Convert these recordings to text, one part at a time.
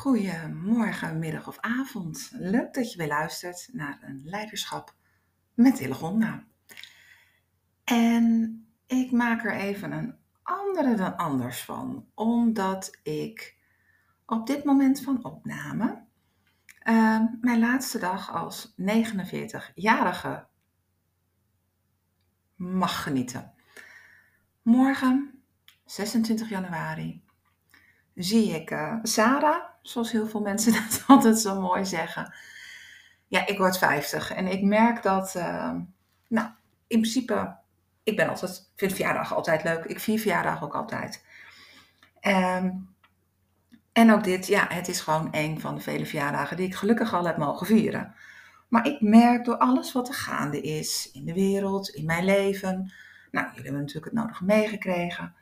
Goedemorgen, middag of avond. Leuk dat je weer luistert naar een leiderschap met Hillegonda. En ik maak er even een andere dan anders van, omdat ik op dit moment van opname uh, mijn laatste dag als 49-jarige mag genieten. Morgen, 26 januari, zie ik uh, Sarah, zoals heel veel mensen dat altijd zo mooi zeggen. Ja, ik word 50 en ik merk dat, uh, nou, in principe, ik ben altijd, vind verjaardag altijd leuk. Ik vier verjaardag ook altijd. Um, en ook dit, ja, het is gewoon een van de vele verjaardagen die ik gelukkig al heb mogen vieren. Maar ik merk door alles wat er gaande is in de wereld, in mijn leven. Nou, jullie hebben natuurlijk het nodige meegekregen.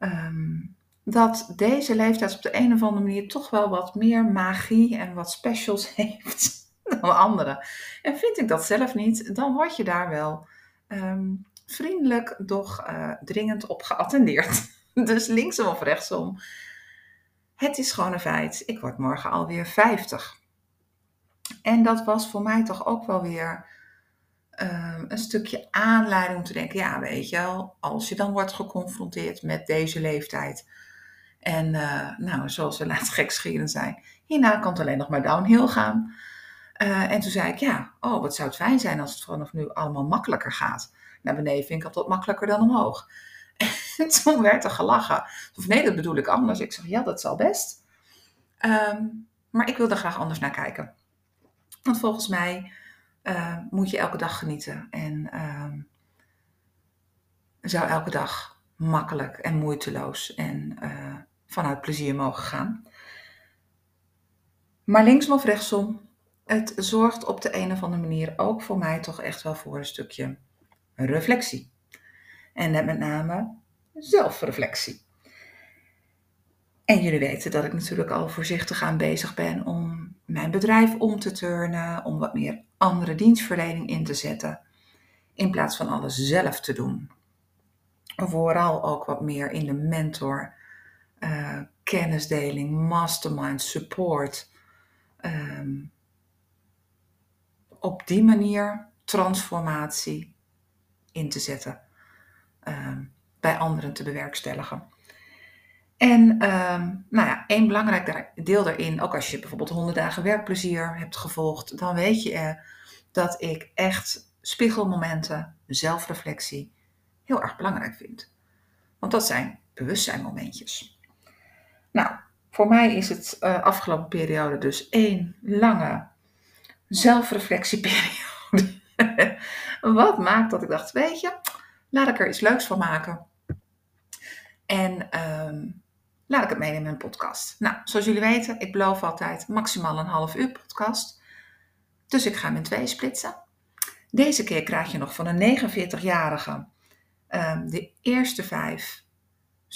Um, dat deze leeftijd op de een of andere manier toch wel wat meer magie en wat specials heeft dan andere. En vind ik dat zelf niet, dan word je daar wel um, vriendelijk, doch uh, dringend op geattendeerd. Dus linksom of rechtsom. Het is gewoon een feit. Ik word morgen alweer 50. En dat was voor mij toch ook wel weer um, een stukje aanleiding om te denken: ja, weet je wel, als je dan wordt geconfronteerd met deze leeftijd en uh, nou, zoals we laatst gekscherend zijn, hierna kan het alleen nog maar downhill gaan. Uh, en toen zei ik, ja, oh, wat zou het fijn zijn als het vanaf nu allemaal makkelijker gaat. Naar beneden vind ik altijd makkelijker dan omhoog. En toen werd er gelachen. Of nee, dat bedoel ik anders. Ik zeg, ja, dat zal best. Um, maar ik wil er graag anders naar kijken. Want volgens mij uh, moet je elke dag genieten. En um, zou elke dag makkelijk en moeiteloos en uh, vanuit plezier mogen gaan. Maar linksom of rechtsom, het zorgt op de een of andere manier ook voor mij toch echt wel voor een stukje reflectie. En met name zelfreflectie. En jullie weten dat ik natuurlijk al voorzichtig aan bezig ben om mijn bedrijf om te turnen, om wat meer andere dienstverlening in te zetten, in plaats van alles zelf te doen. Vooral ook wat meer in de mentor uh, kennisdeling, mastermind, support. Um, op die manier transformatie in te zetten. Um, bij anderen te bewerkstelligen. En um, nou ja, één belangrijk deel daarin, ook als je bijvoorbeeld 100 dagen werkplezier hebt gevolgd, dan weet je uh, dat ik echt spiegelmomenten, zelfreflectie heel erg belangrijk vind. Want dat zijn bewustzijnmomentjes. Nou, voor mij is het uh, afgelopen periode dus één lange zelfreflectieperiode. Wat maakt dat ik dacht, weet je, laat ik er iets leuks van maken. En um, laat ik het meenemen in een podcast. Nou, zoals jullie weten, ik beloof altijd maximaal een half uur podcast. Dus ik ga hem in twee splitsen. Deze keer krijg je nog van een 49-jarige um, de eerste vijf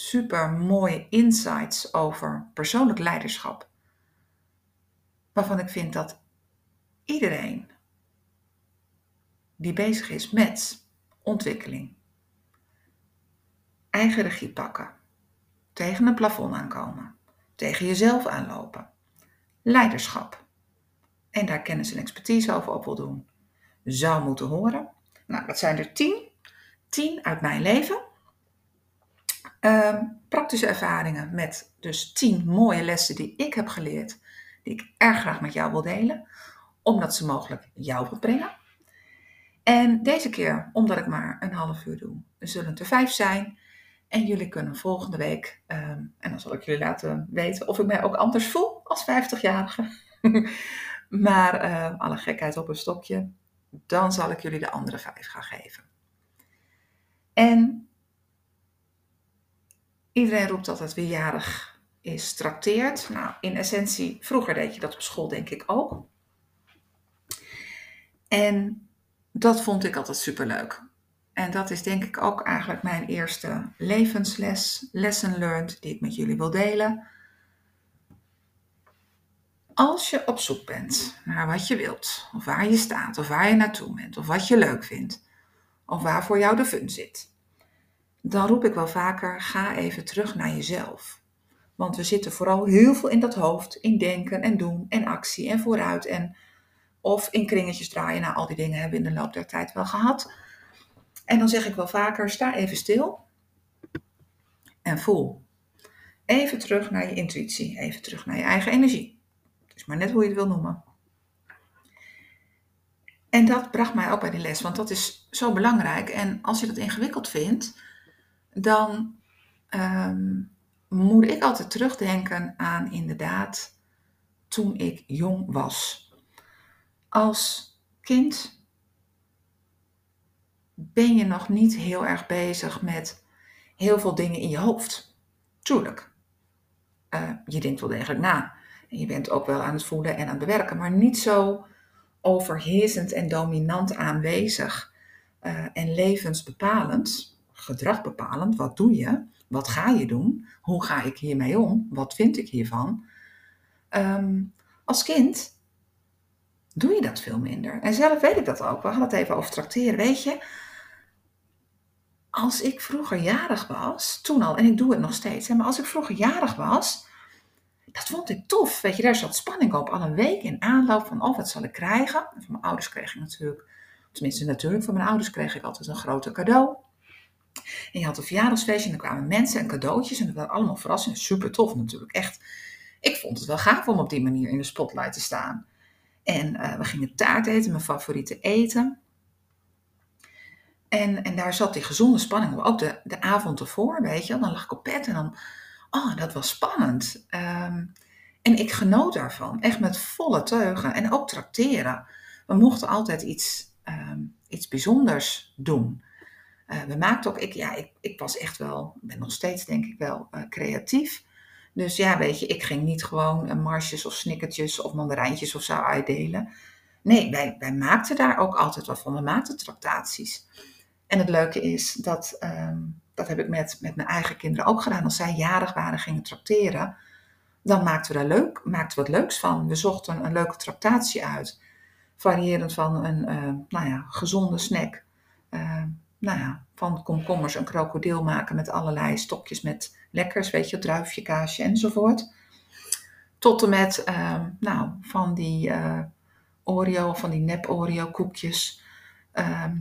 super mooie insights over persoonlijk leiderschap. Waarvan ik vind dat iedereen die bezig is met ontwikkeling, eigen regie pakken, tegen een plafond aankomen, tegen jezelf aanlopen, leiderschap en daar kennis en expertise over op wil doen, zou moeten horen. Nou, dat zijn er tien. Tien uit mijn leven. Um, praktische ervaringen met dus tien mooie lessen die ik heb geleerd, die ik erg graag met jou wil delen, omdat ze mogelijk jou brengen. En deze keer, omdat ik maar een half uur doe, zullen het er vijf zijn. En jullie kunnen volgende week, um, en dan zal ik jullie laten weten of ik mij ook anders voel als 50-jarige. maar uh, alle gekheid op een stokje, dan zal ik jullie de andere vijf gaan geven. En Iedereen roept dat het weerjarig is, trakteert. Nou, in essentie, vroeger deed je dat op school denk ik ook. En dat vond ik altijd superleuk. En dat is denk ik ook eigenlijk mijn eerste levensles, lesson learned, die ik met jullie wil delen. Als je op zoek bent naar wat je wilt, of waar je staat, of waar je naartoe bent, of wat je leuk vindt, of waar voor jou de fun zit, dan roep ik wel vaker: ga even terug naar jezelf. Want we zitten vooral heel veel in dat hoofd, in denken en doen en actie en vooruit en of in kringetjes draaien. Nou, al die dingen hebben we in de loop der tijd wel gehad. En dan zeg ik wel vaker, sta even stil en voel. Even terug naar je intuïtie, even terug naar je eigen energie. Dus maar net hoe je het wil noemen. En dat bracht mij ook bij die les, want dat is zo belangrijk. En als je dat ingewikkeld vindt, dan ehm, moet ik altijd terugdenken aan inderdaad toen ik jong was. Als kind ben je nog niet heel erg bezig met heel veel dingen in je hoofd. Tuurlijk. Uh, je denkt wel degelijk na. En je bent ook wel aan het voelen en aan het bewerken, maar niet zo overheersend en dominant aanwezig uh, en levensbepalend, gedragbepalend. Wat doe je? Wat ga je doen? Hoe ga ik hiermee om? Wat vind ik hiervan? Um, als kind doe je dat veel minder. En zelf weet ik dat ook. We hadden het even over tracteren. Weet je, als ik vroeger jarig was, toen al, en ik doe het nog steeds, maar als ik vroeger jarig was, dat vond ik tof. Weet je, daar zat spanning op. Al een week in aanloop van, oh, wat zal ik krijgen? van mijn ouders kreeg ik natuurlijk, tenminste natuurlijk, van mijn ouders kreeg ik altijd een grote cadeau. En je had een verjaardagsfeestje en er kwamen mensen en cadeautjes en dat waren allemaal verrassingen. Super tof natuurlijk, echt. Ik vond het wel gaaf om op die manier in de spotlight te staan. En uh, we gingen taart eten, mijn favoriete eten. En, en daar zat die gezonde spanning op. Ook de, de avond ervoor, weet je. Dan lag ik op bed en dan... Oh, dat was spannend. Um, en ik genoot daarvan. Echt met volle teugen. En ook trakteren. We mochten altijd iets, um, iets bijzonders doen. Uh, we maakten ook... Ik, ja, ik, ik was echt wel... ben nog steeds denk ik wel uh, creatief. Dus ja, weet je, ik ging niet gewoon marsjes of snickertjes of mandarijntjes of zo uitdelen. Nee, wij, wij maakten daar ook altijd wat van. We maakten tractaties. En het leuke is dat, um, dat heb ik met, met mijn eigen kinderen ook gedaan. Als zij jarig waren gingen tracteren, dan maakten we daar leuk, maakten we wat leuks van. We zochten een leuke tractatie uit. Variërend van een nou ja, gezonde snack. Uh, nou ja, van komkommers een krokodil maken met allerlei stokjes met lekkers, weet je, druifje, kaasje enzovoort. Tot en met, uh, nou, van die uh, Oreo, van die nep Oreo koekjes. Ehm,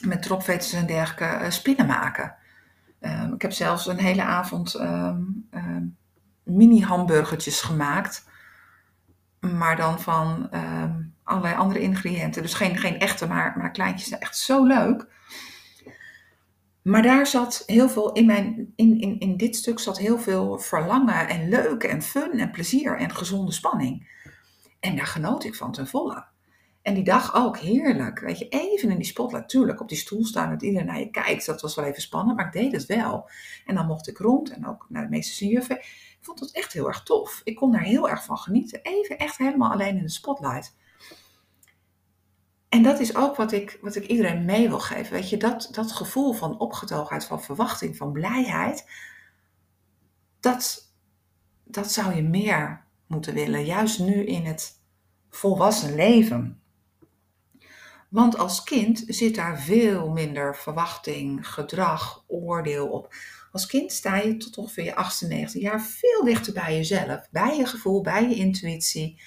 met dropveters en dergelijke uh, spinnen maken. Um, ik heb zelfs een hele avond mini hamburgertjes gemaakt. Maar dan van allerlei andere ingrediënten. Dus geen, geen echte, maar, maar kleintjes. Echt zo leuk. Maar daar zat heel veel, in, mijn, in, in, in dit stuk zat heel veel verlangen en leuk en fun en plezier en gezonde spanning. En daar genoot ik van ten volle. En die dag ook heerlijk. Weet je, even in die spotlight, tuurlijk, op die stoel staan dat iedereen naar je kijkt. Dat was wel even spannend, maar ik deed het wel. En dan mocht ik rond en ook naar de meeste juffen. Ik vond het echt heel erg tof. Ik kon daar heel erg van genieten. Even echt helemaal alleen in de spotlight. En dat is ook wat ik, wat ik iedereen mee wil geven. Weet je, dat, dat gevoel van opgetogenheid, van verwachting, van blijheid, dat, dat zou je meer moeten willen. Juist nu in het volwassen leven. Want als kind zit daar veel minder verwachting, gedrag, oordeel op. Als kind sta je tot ongeveer je 98 jaar veel dichter bij jezelf, bij je gevoel, bij je intuïtie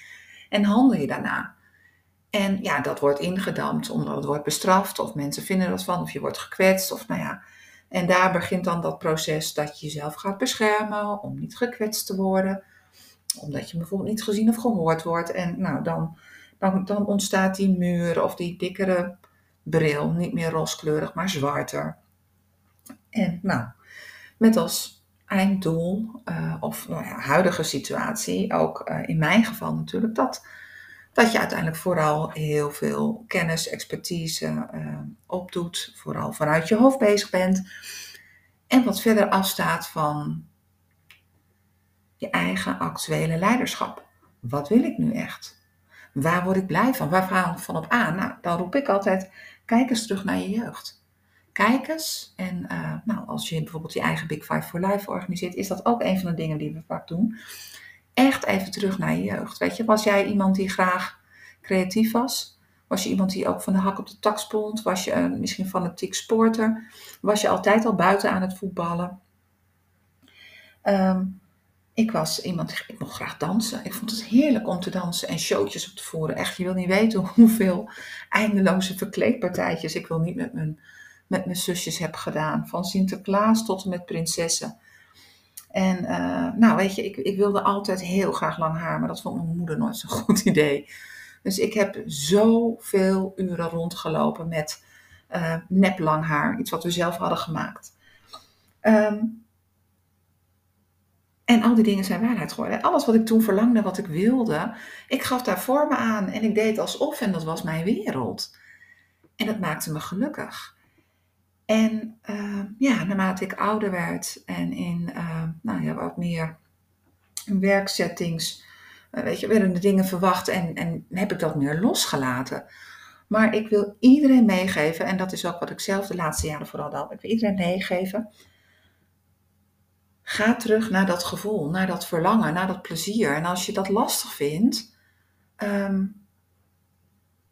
en handel je daarna. En ja, dat wordt ingedampt omdat het wordt bestraft of mensen vinden dat van of je wordt gekwetst of nou ja. En daar begint dan dat proces dat je jezelf gaat beschermen om niet gekwetst te worden. Omdat je bijvoorbeeld niet gezien of gehoord wordt. En nou, dan, dan, ontstaat die muur of die dikkere bril, niet meer roskleurig, maar zwarter. En nou, met als einddoel, uh, of nou ja, huidige situatie, ook uh, in mijn geval natuurlijk, dat dat je uiteindelijk vooral heel veel kennis, expertise uh, opdoet, vooral vanuit je hoofd bezig bent en wat verder afstaat van je eigen actuele leiderschap. Wat wil ik nu echt? Waar word ik blij van? Waar ga ik van op aan? Nou, dan roep ik altijd, kijk eens terug naar je jeugd. Kijk eens, en uh, nou, als je bijvoorbeeld je eigen Big Five for Life organiseert, is dat ook een van de dingen die we vaak doen echt even terug naar je jeugd. Weet je, was jij iemand die graag creatief was? Was je iemand die ook van de hak op de tak spond? Was je uh, misschien fanatiek sporter? Was je altijd al buiten aan het voetballen? Um, ik was iemand, ik mocht graag dansen. Ik vond het heerlijk om te dansen en showtjes op te voeren. Echt, je wil niet weten hoeveel eindeloze verkleedpartijtjes ik wil niet met mijn, met mijn zusjes heb gedaan. Van Sinterklaas tot en met prinsessen. En uh, nou, weet je, ik, ik wilde altijd heel graag lang haar, maar dat vond mijn moeder nooit zo'n goed idee. Dus ik heb zoveel uren rondgelopen met uh, nep lang haar. Iets wat we zelf hadden gemaakt. Um, en al die dingen zijn waarheid geworden. Alles wat ik toen verlangde, wat ik wilde, ik gaf daar vormen aan en ik deed alsof en dat was mijn wereld. En dat maakte me gelukkig. En uh, ja, naarmate ik ouder werd en in uh, nou ja, wat meer werksettings, uh, weet je, werden de dingen verwacht en, en heb ik dat meer losgelaten. Maar ik wil iedereen meegeven, en dat is ook wat ik zelf de laatste jaren vooral had, ik wil iedereen meegeven Ga terug naar dat gevoel, naar dat verlangen, naar dat plezier. En als je dat lastig vindt, ehm,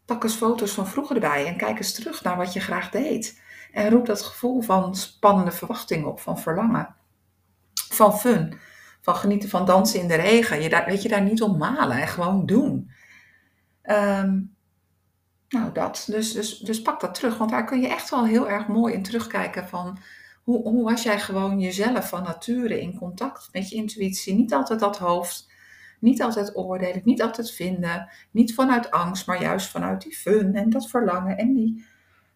pak eens foto's van vroeger erbij en kijk eens terug naar wat je graag deed. En roep dat gevoel van spannende verwachting op, van verlangen, van fun, van genieten van dansen in de regen. Je weet je, daar niet om malen en gewoon doen. Ehm, nou, dat. Dus, dus, dus pak dat terug, want daar kun je echt wel heel erg mooi in terugkijken van hoe, hoe was jij gewoon jezelf van nature in contact met je intuïtie? Niet altijd dat hoofd, niet altijd oordelen, niet altijd vinden, niet vanuit angst, maar juist vanuit die fun en dat verlangen en die,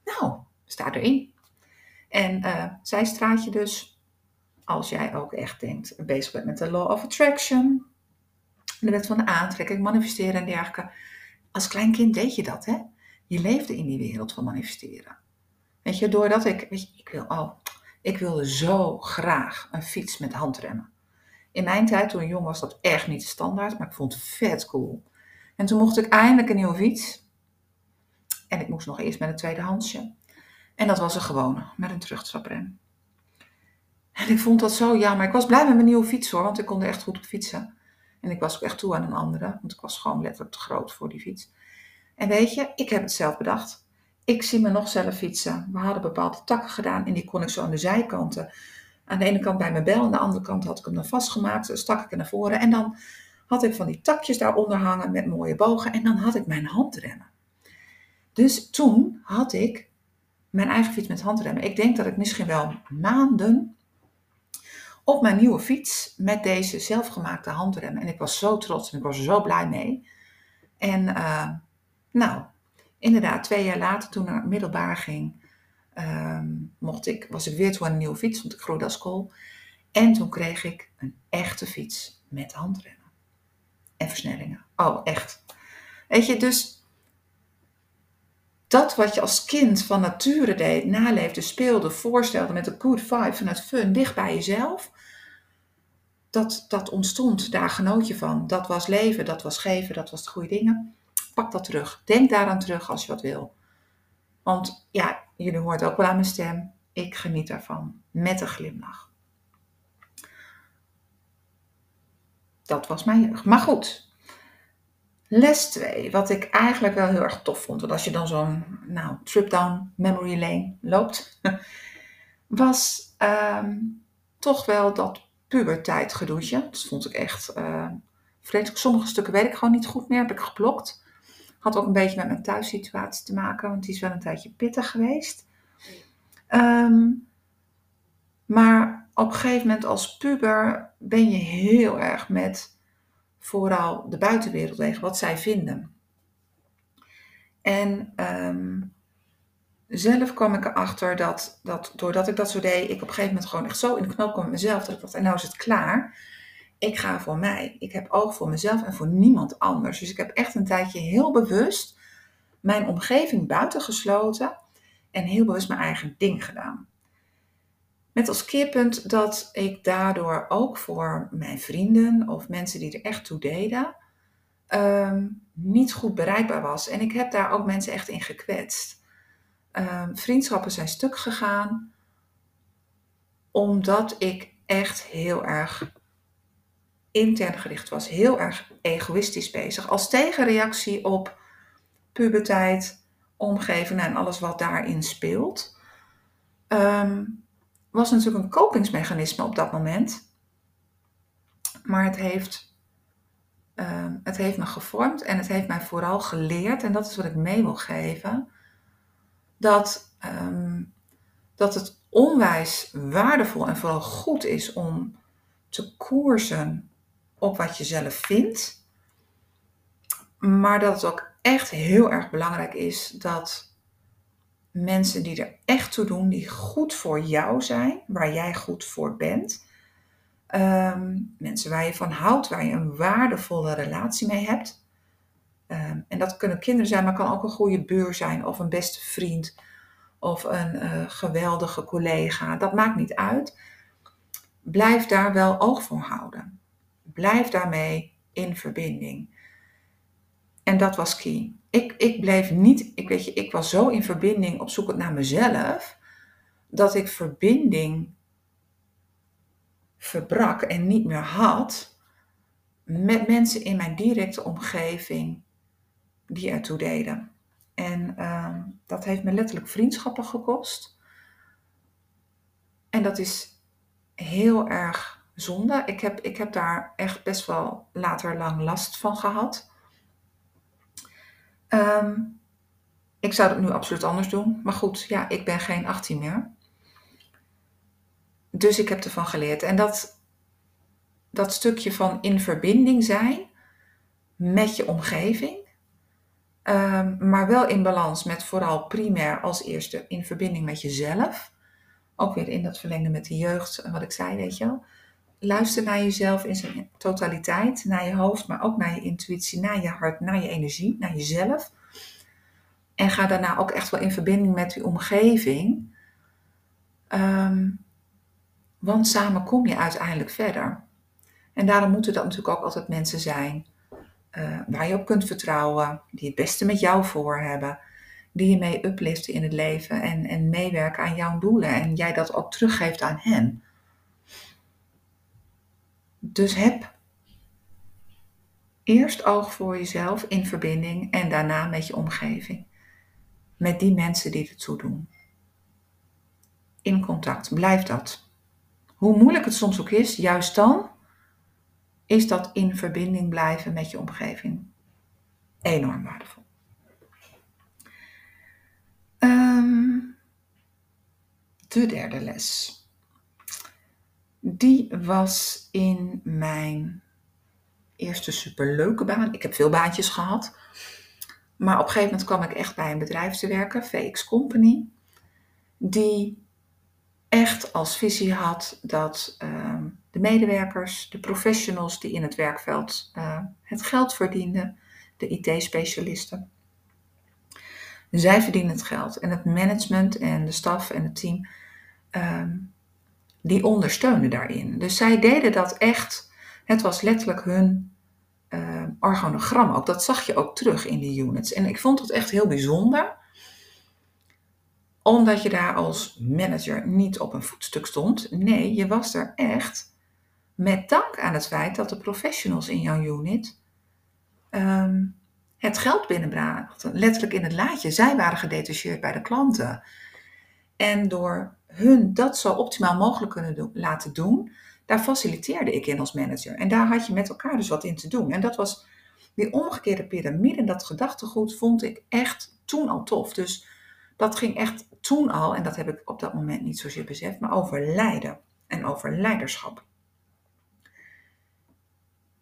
nou, sta erin. En uh, zij straat je dus, als jij ook echt denkt, bezig bent met de law of attraction, de wet van de aantrekking, manifesteren en dergelijke. Als klein kind deed je dat, hè? Je leefde in die wereld van manifesteren. Weet je, doordat ik, weet je, ik wil al ik wilde zo graag een fiets met handremmen. In mijn tijd, toen ik jong was, dat echt niet standaard, maar ik vond het vet cool. En toen mocht ik eindelijk een nieuwe fiets. En ik moest nog eerst met een tweedehandsje. En dat was een gewone, met een terugtraprem. En ik vond dat zo jammer. Ik was blij met mijn nieuwe fiets hoor, want ik kon er echt goed op fietsen. En ik was ook echt toe aan een andere, want ik was gewoon letterlijk te groot voor die fiets. En weet je, ik heb het zelf bedacht. Ik zie me nog zelf fietsen. We hadden bepaalde takken gedaan en die kon ik zo aan de zijkanten. Aan de ene kant bij mijn bel, aan de andere kant had ik hem dan vastgemaakt. Dan stak ik er naar voren en dan had ik van die takjes daaronder hangen met mooie bogen en dan had ik mijn handremmen. Dus toen had ik mijn eigen fiets met handremmen. Ik denk dat ik misschien wel maanden op mijn nieuwe fiets met deze zelfgemaakte handremmen. En ik was zo trots en ik was zo blij mee. En uh, nou, inderdaad, twee jaar later, toen ik middelbaar ging, ehm, mocht ik, was ik weer toe aan een nieuwe fiets, want ik groeide als kool. En toen kreeg ik een echte fiets met handremmen en versnellingen. Oh, echt. Weet je, dus dat wat je als kind van nature deed, naleefde, speelde, voorstelde met een good vibe, vanuit fun, dicht bij jezelf, dat, dat ontstond, daar genoot je van. Dat was leven, dat was geven, dat was de goede dingen pak dat terug. Denk daaraan terug als je wat wil. Want ja, jullie hoort ook wel aan mijn stem. Ik geniet daarvan. Met een glimlach. Dat was mijn jeugd. Maar goed. Les 2, wat ik eigenlijk wel heel erg tof vond. Want als je dan zo'n nou, trip down memory lane loopt. was ehm, toch wel dat puberteitgedoetje. Dat vond ik echt... Uh, vreselijk. Sommige stukken weet ik gewoon niet goed meer. Heb ik geblokt. Had ook een beetje met mijn thuissituatie te maken, want die is wel een tijdje pittig geweest. Ehm, maar op een gegeven moment als puber ben je heel erg met vooral de buitenwereld tegen wat zij vinden. En ehm, zelf kwam ik erachter dat, dat doordat ik dat zo deed, ik op een gegeven moment gewoon echt zo in de knoop kwam met mezelf. Dat ik dacht, en nou is het klaar ik ga voor mij. Ik heb oog voor mezelf en voor niemand anders. Dus ik heb echt een tijdje heel bewust mijn omgeving buitengesloten en heel bewust mijn eigen ding gedaan. Met als keerpunt dat ik daardoor ook voor mijn vrienden of mensen die er echt toe deden, ehm, niet goed bereikbaar was. En ik heb daar ook mensen echt in gekwetst. Um, vriendschappen zijn stuk gegaan omdat ik echt heel erg intern gericht was, heel erg egoïstisch bezig. Als tegenreactie op puberteit, omgeving en alles wat daarin speelt. Um, was natuurlijk een kopingsmechanisme op dat moment. Maar het heeft, ehm, het heeft me gevormd en het heeft mij vooral geleerd, en dat is wat ik mee wil geven, dat, ehm, dat het onwijs waardevol en vooral goed is om te koersen op wat je zelf vindt. Maar dat het ook echt heel erg belangrijk is dat mensen die er echt toe doen, die goed voor jou zijn, waar jij goed voor bent, ehm, mensen waar je van houdt, waar je een waardevolle relatie mee hebt. Ehm, en dat kunnen kinderen zijn, maar kan ook een goede buur zijn of een beste vriend of een uh, geweldige collega. Dat maakt niet uit. Blijf daar wel oog voor houden. Blijf daarmee in verbinding. En dat was key. Ik, ik bleef niet, ik weet je, ik was zo in verbinding op zoek naar mezelf, dat ik verbinding verbrak en niet meer had met mensen in mijn directe omgeving die ertoe deden. En ehm, dat heeft me letterlijk vriendschappen gekost. En dat is heel erg zonde. Ik heb, ik heb daar echt best wel later lang last van gehad. Ehm, ik zou het nu absoluut anders doen. Maar goed, ja, ik ben geen 18 meer. Dus ik heb ervan geleerd. En dat, dat stukje van in verbinding zijn met je omgeving. Ehm, maar wel in balans met vooral primair als eerste in verbinding met jezelf. Ook weer in dat verlengde met de jeugd, wat ik zei, weet je wel. Luister naar jezelf in zijn totaliteit, naar je hoofd, maar ook naar je intuïtie, naar je hart, naar je energie, naar jezelf. En ga daarna ook echt wel in verbinding met je omgeving. Ehm, want samen kom je uiteindelijk verder. En daarom moeten dat natuurlijk ook altijd mensen zijn uh, waar je op kunt vertrouwen, die het beste met jou voor hebben, die je mee upliften in het leven en, en meewerken aan jouw doelen en jij dat ook teruggeeft aan hen. Dus heb eerst oog voor jezelf in verbinding en daarna met je omgeving. Met die mensen die ertoe doen. In contact, blijf dat. Hoe moeilijk het soms ook is, juist dan is dat in verbinding blijven met je omgeving enorm waardevol. Ehm, de derde les. Die was in mijn eerste superleuke baan. Ik heb veel baantjes gehad. Maar op een gegeven moment kwam ik echt bij een bedrijf te werken, VX Company. Die echt als visie had dat ehm, de medewerkers, de professionals die in het werkveld uh, het geld verdienden, de IT-specialisten. Zij verdienen het geld en het management en de staf en het team, ehm, die ondersteunen daarin. Dus zij deden dat echt, het was letterlijk hun uh, organogram ook. Dat zag je ook terug in die units. En ik vond het echt heel bijzonder omdat je daar als manager niet op een voetstuk stond. Nee, je was er echt met dank aan het feit dat de professionals in jouw unit ehm, het geld binnenbrachten. Letterlijk in het laadje. Zij waren gedetacheerd bij de klanten. En door hun dat zo optimaal mogelijk kunnen doen, laten doen, daar faciliteerde ik in als manager. En daar had je met elkaar dus wat in te doen. En dat was die omgekeerde piramide, dat gedachtegoed, vond ik echt toen al tof. Dus dat ging echt toen al, en dat heb ik op dat moment niet zozeer beseft, maar over lijden en over leiderschap.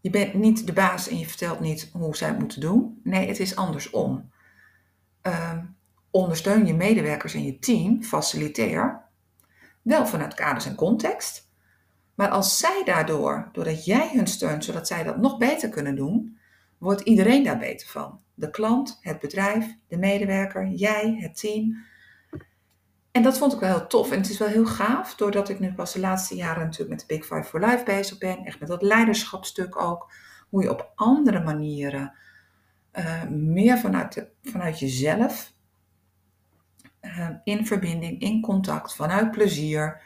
Je bent niet de baas en je vertelt niet hoe zij het moeten doen. Nee, het is andersom. Uh, ondersteun je medewerkers en je team, faciliteer. Wel vanuit kaders en context. Maar als zij daardoor, doordat jij hun steunt, zodat zij dat nog beter kunnen doen, wordt iedereen daar beter van. De klant, het bedrijf, de medewerker, jij, het team. En dat vond ik wel heel tof. En het is wel heel gaaf, doordat ik nu pas de laatste jaren natuurlijk met de Big Five for Life bezig ben. Echt met dat leiderschapstuk ook. Hoe je op andere manieren, uh, meer vanuit, de, vanuit jezelf, in verbinding, in contact, vanuit plezier,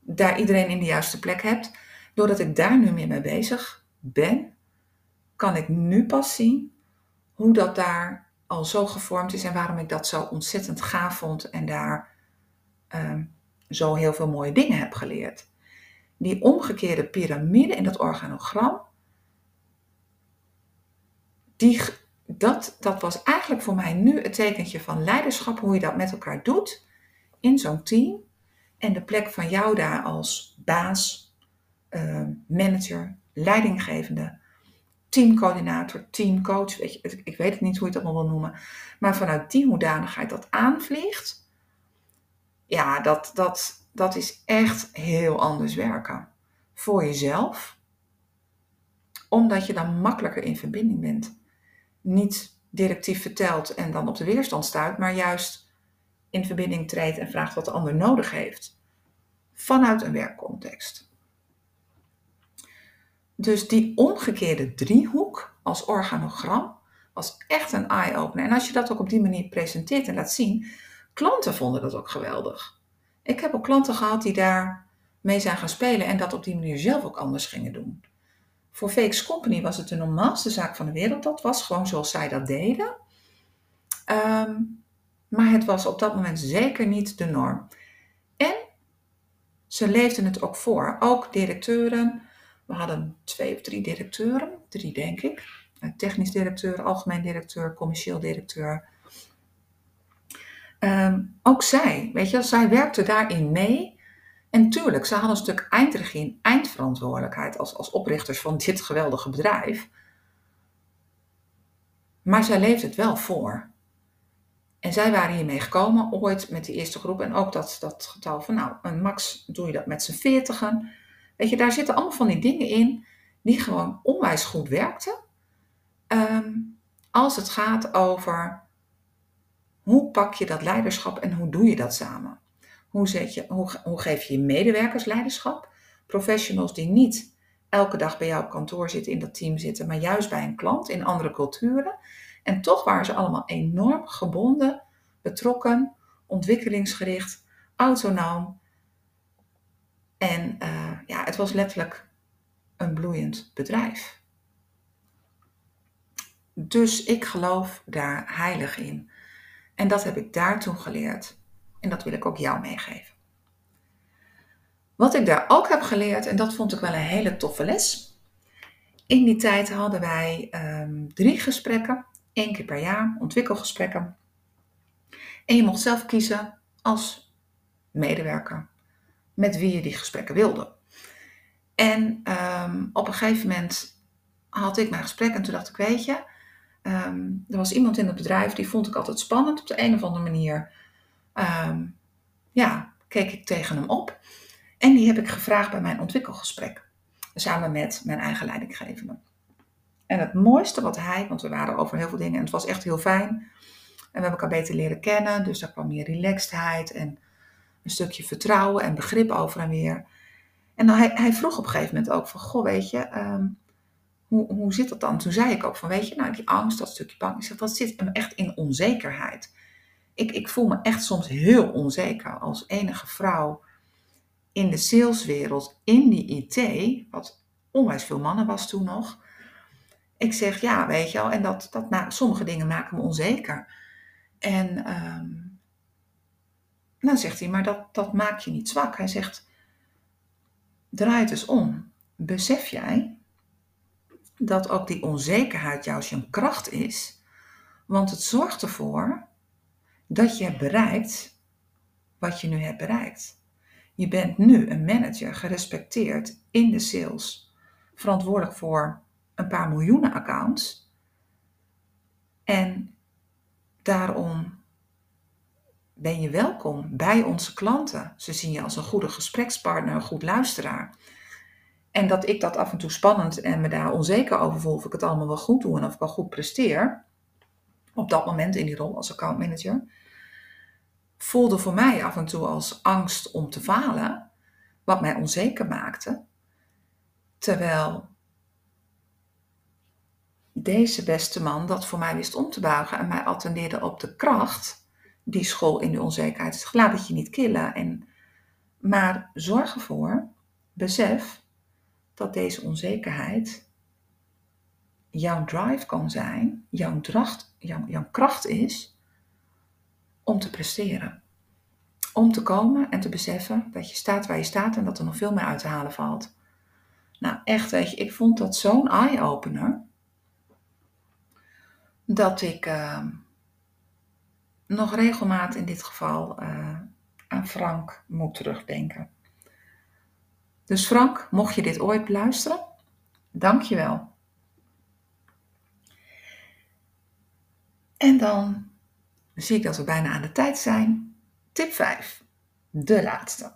daar iedereen in de juiste plek hebt. Doordat ik daar nu meer mee bezig ben, kan ik nu pas zien hoe dat daar al zo gevormd is en waarom ik dat zo ontzettend gaaf vond en daar um, zo heel veel mooie dingen heb geleerd. die omgekeerde piramide in dat organogram, die, dat, dat was eigenlijk voor mij nu het tekentje van leiderschap, hoe je dat met elkaar doet in zo'n team. En de plek van jou daar als baas, uh, manager, leidinggevende, teamcoördinator, teamcoach, weet je, ik weet het niet hoe je het allemaal wil noemen, maar vanuit die hoedanigheid dat aanvliegt, ja, dat, dat, dat is echt heel anders werken. Voor jezelf, omdat je dan makkelijker in verbinding bent. Niet directief vertelt en dan op de weerstand stuit, maar juist in verbinding treedt en vraagt wat de ander nodig heeft. Vanuit een werkcontext. Dus die omgekeerde driehoek als organogram was echt een eye-opener. En als je dat ook op die manier presenteert en laat zien, klanten vonden dat ook geweldig. Ik heb ook klanten gehad die daar mee zijn gaan spelen en dat op die manier zelf ook anders gingen doen. Voor Fakes Company was het de normaalste zaak van de wereld. Dat was gewoon zoals zij dat deden. Ehm, maar het was op dat moment zeker niet de norm. En ze leefden het ook voor. Ook directeuren. We hadden twee of drie directeuren. Drie, denk ik. Technisch directeur, algemeen directeur, commercieel directeur. Ehm, ook zij, weet je, zij werkte daarin mee. En tuurlijk, ze hadden een stuk eindregie en eindverantwoordelijkheid als, als oprichters van dit geweldige bedrijf. Maar zij leefde het wel voor. En zij waren hiermee gekomen ooit met die eerste groep. En ook dat, dat getal van, nou, een max doe je dat met z'n veertigen. Weet je, daar zitten allemaal van die dingen in die gewoon onwijs goed werkten. Ehm, als het gaat over hoe pak je dat leiderschap en hoe doe je dat samen? Hoe, zet je, hoe, geef je je medewerkers leiderschap? Professionals die niet elke dag bij jou op kantoor zitten, in dat team zitten, maar juist bij een klant in andere culturen. En toch waren ze allemaal enorm gebonden, betrokken, ontwikkelingsgericht, autonoom. En uh, ja, het was letterlijk een bloeiend bedrijf. Dus ik geloof daar heilig in. En dat heb ik daar toen geleerd. En dat wil ik ook jou meegeven. Wat ik daar ook heb geleerd, en dat vond ik wel een hele toffe les. In die tijd hadden wij um, drie gesprekken één keer per jaar, ontwikkelgesprekken. En je mocht zelf kiezen als medewerker met wie je die gesprekken wilde. En um, op een gegeven moment had ik mijn gesprek en toen dacht ik, weet je, um, er was iemand in het bedrijf die vond ik altijd spannend op de een of andere manier. Um, ja, keek ik tegen hem op. En die heb ik gevraagd bij mijn ontwikkelgesprek. Samen met mijn eigen leidinggevende. En het mooiste wat hij, want we waren over heel veel dingen en het was echt heel fijn. En we hebben elkaar beter leren kennen, dus daar kwam meer relaxedheid en een stukje vertrouwen en begrip over en weer. En hij, hij vroeg op een gegeven moment ook van, goh, weet je, ehm, hoe, hoe zit dat dan? Toen zei ik ook van, weet je, nou die angst, dat stukje bang, ik zeg, dat zit hem echt in onzekerheid. Ik, ik voel me echt soms heel onzeker als enige vrouw in de saleswereld, in die IT, wat onwijs veel mannen was toen nog. Ik zeg ja, weet je wel, en dat, dat sommige dingen maken me onzeker. En um, dan zegt hij, maar dat, dat maakt je niet zwak. Hij zegt, draai het eens om. Besef jij dat ook die onzekerheid juist je kracht is? Want het zorgt ervoor dat je bereikt wat je nu hebt bereikt. Je bent nu een manager, gerespecteerd in de sales, verantwoordelijk voor een paar miljoenen accounts. En daarom ben je welkom bij onze klanten. Ze zien je als een goede gesprekspartner, een goed luisteraar. En dat ik dat af en toe spannend en me daar onzeker over voel of ik het allemaal wel goed doe en of ik wel goed presteer. Op dat moment in die rol als accountmanager. Voelde voor mij af en toe als angst om te falen. Wat mij onzeker maakte. Terwijl deze beste man dat voor mij wist om te buigen en mij attendeerde op de kracht die school in de onzekerheid. Dus laat het je niet killen. En, maar zorg ervoor, besef dat deze onzekerheid jouw drive kan zijn, jouw, dracht, jouw, jouw kracht is om te presteren. Om te komen en te beseffen dat je staat waar je staat en dat er nog veel meer uit te halen valt. Nou, echt, weet je, ik vond dat zo'n eye-opener. Dat ik uh, nog regelmatig in dit geval uh, aan Frank moet terugdenken. Dus Frank, mocht je dit ooit beluisteren, dank je wel. En dan zie ik dat we bijna aan de tijd zijn. Tip 5, de laatste.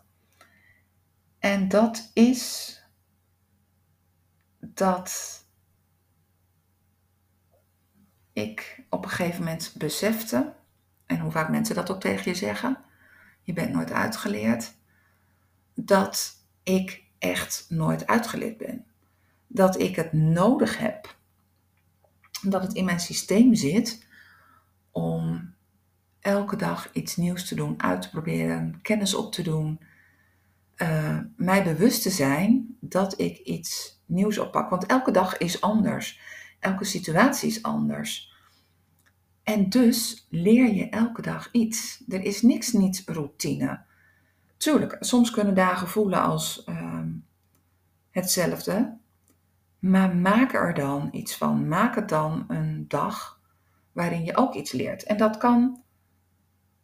En dat is dat ik op een gegeven moment besefte, en hoe vaak mensen dat ook tegen je zeggen, je bent nooit uitgeleerd, dat ik echt nooit uitgeleerd ben. Dat ik het nodig heb, dat het in mijn systeem zit om elke dag iets nieuws te doen, uit te proberen, kennis op te doen, uh, mij bewust te zijn dat ik iets nieuws oppak. Want elke dag is anders. Elke situatie is anders. En dus leer je elke dag iets. Er is niks niet routine. Tuurlijk, soms kunnen dagen voelen als uh, hetzelfde. Maar maak er dan iets van. Maak het dan een dag waarin je ook iets leert. En dat kan,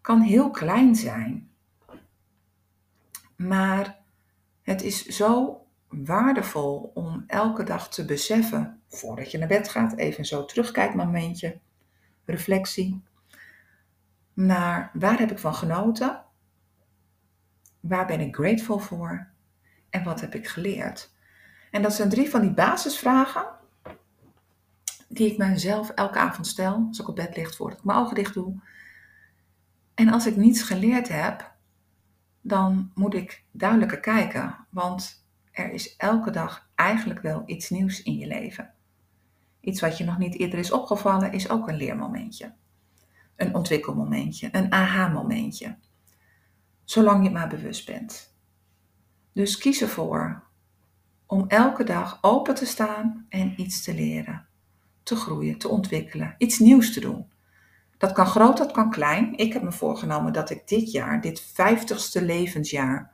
kan heel klein zijn. Maar het is zo waardevol om elke dag te beseffen, voordat je naar bed gaat, even zo terugkijkmomentje, reflectie, naar waar heb ik van genoten, waar ben ik grateful voor en wat heb ik geleerd. En dat zijn drie van die basisvragen die ik mezelf elke avond stel, als ik op bed ligt, voordat ik mijn ogen dicht doe. En als ik niets geleerd heb, dan moet ik duidelijker kijken, want er is elke dag eigenlijk wel iets nieuws in je leven. Iets wat je nog niet eerder is opgevallen, is ook een leermomentje. Een ontwikkelmomentje, een aha-momentje. Zolang je maar bewust bent. Dus kies ervoor om elke dag open te staan en iets te leren, te groeien, te ontwikkelen, iets nieuws te doen. Dat kan groot, dat kan klein. Ik heb me voorgenomen dat ik dit jaar, dit vijftigste levensjaar,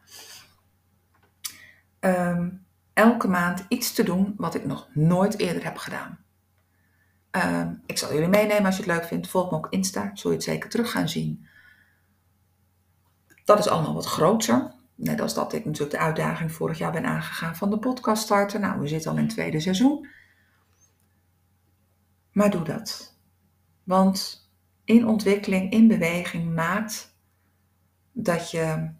um, elke maand iets te doen wat ik nog nooit eerder heb gedaan. Um, ik zal jullie meenemen als je het leuk vindt. Volg me ook Insta, zul je het zeker terug gaan zien. Dat is allemaal wat groter. Net als dat ik natuurlijk de uitdaging vorig jaar ben aangegaan van de podcast starten. Nou, we zitten al in het tweede seizoen. Maar doe dat. Want in ontwikkeling, in beweging maakt dat je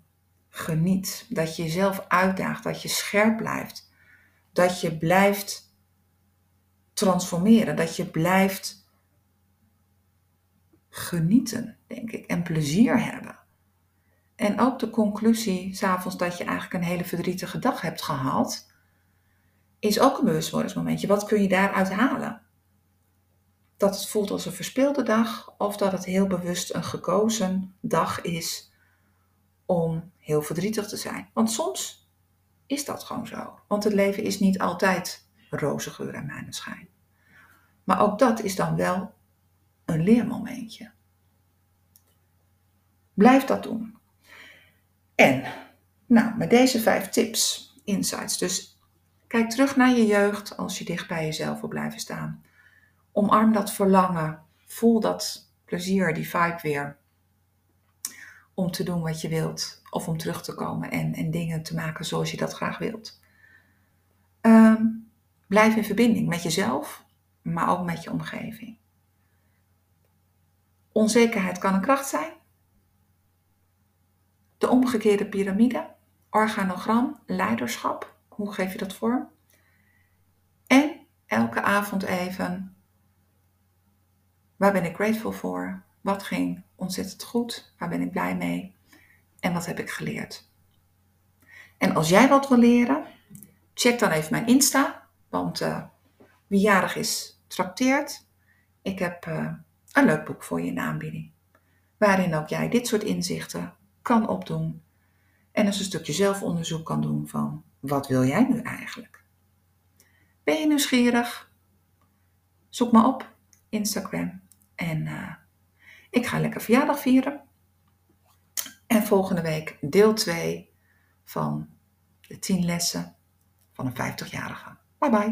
geniet, dat je jezelf uitdaagt, dat je scherp blijft, dat je blijft transformeren, dat je blijft genieten, denk ik, en plezier hebben. En ook de conclusie, s'avonds, dat je eigenlijk een hele verdrietige dag hebt gehad, is ook een bewustwordingsmomentje. Wat kun je daaruit halen? Dat het voelt als een verspeelde dag, of dat het heel bewust een gekozen dag is om heel verdrietig te zijn. Want soms is dat gewoon zo. Want het leven is niet altijd roze geur en maneschijn. Maar ook dat is dan wel een leermomentje. Blijf dat doen. En, nou, met deze vijf tips, insights. Dus kijk terug naar je jeugd als je dicht bij jezelf wil blijven staan. Omarm dat verlangen. Voel dat plezier, die vibe weer. Om te doen wat je wilt. Of om terug te komen en, en dingen te maken zoals je dat graag wilt. Ehm, blijf in verbinding met jezelf, maar ook met je omgeving. Onzekerheid kan een kracht zijn. De omgekeerde piramide, organogram, leiderschap. Hoe geef je dat vorm? En elke avond even, waar ben ik grateful voor? Wat ging ontzettend goed? Waar ben ik blij mee? En wat heb ik geleerd? En als jij wat wil leren, check dan even mijn Insta. Want uh, wie jarig is, trakteert. Ik heb uh, een leuk boek voor je in aanbieding. Waarin ook jij dit soort inzichten kan opdoen. En eens een stukje zelfonderzoek kan doen van wat wil jij nu eigenlijk? Ben je nieuwsgierig? Zoek me op, Instagram. En uh, ik ga lekker verjaardag vieren. En volgende week deel 2 van de 10 lessen van een 50-jarige. Bye bye.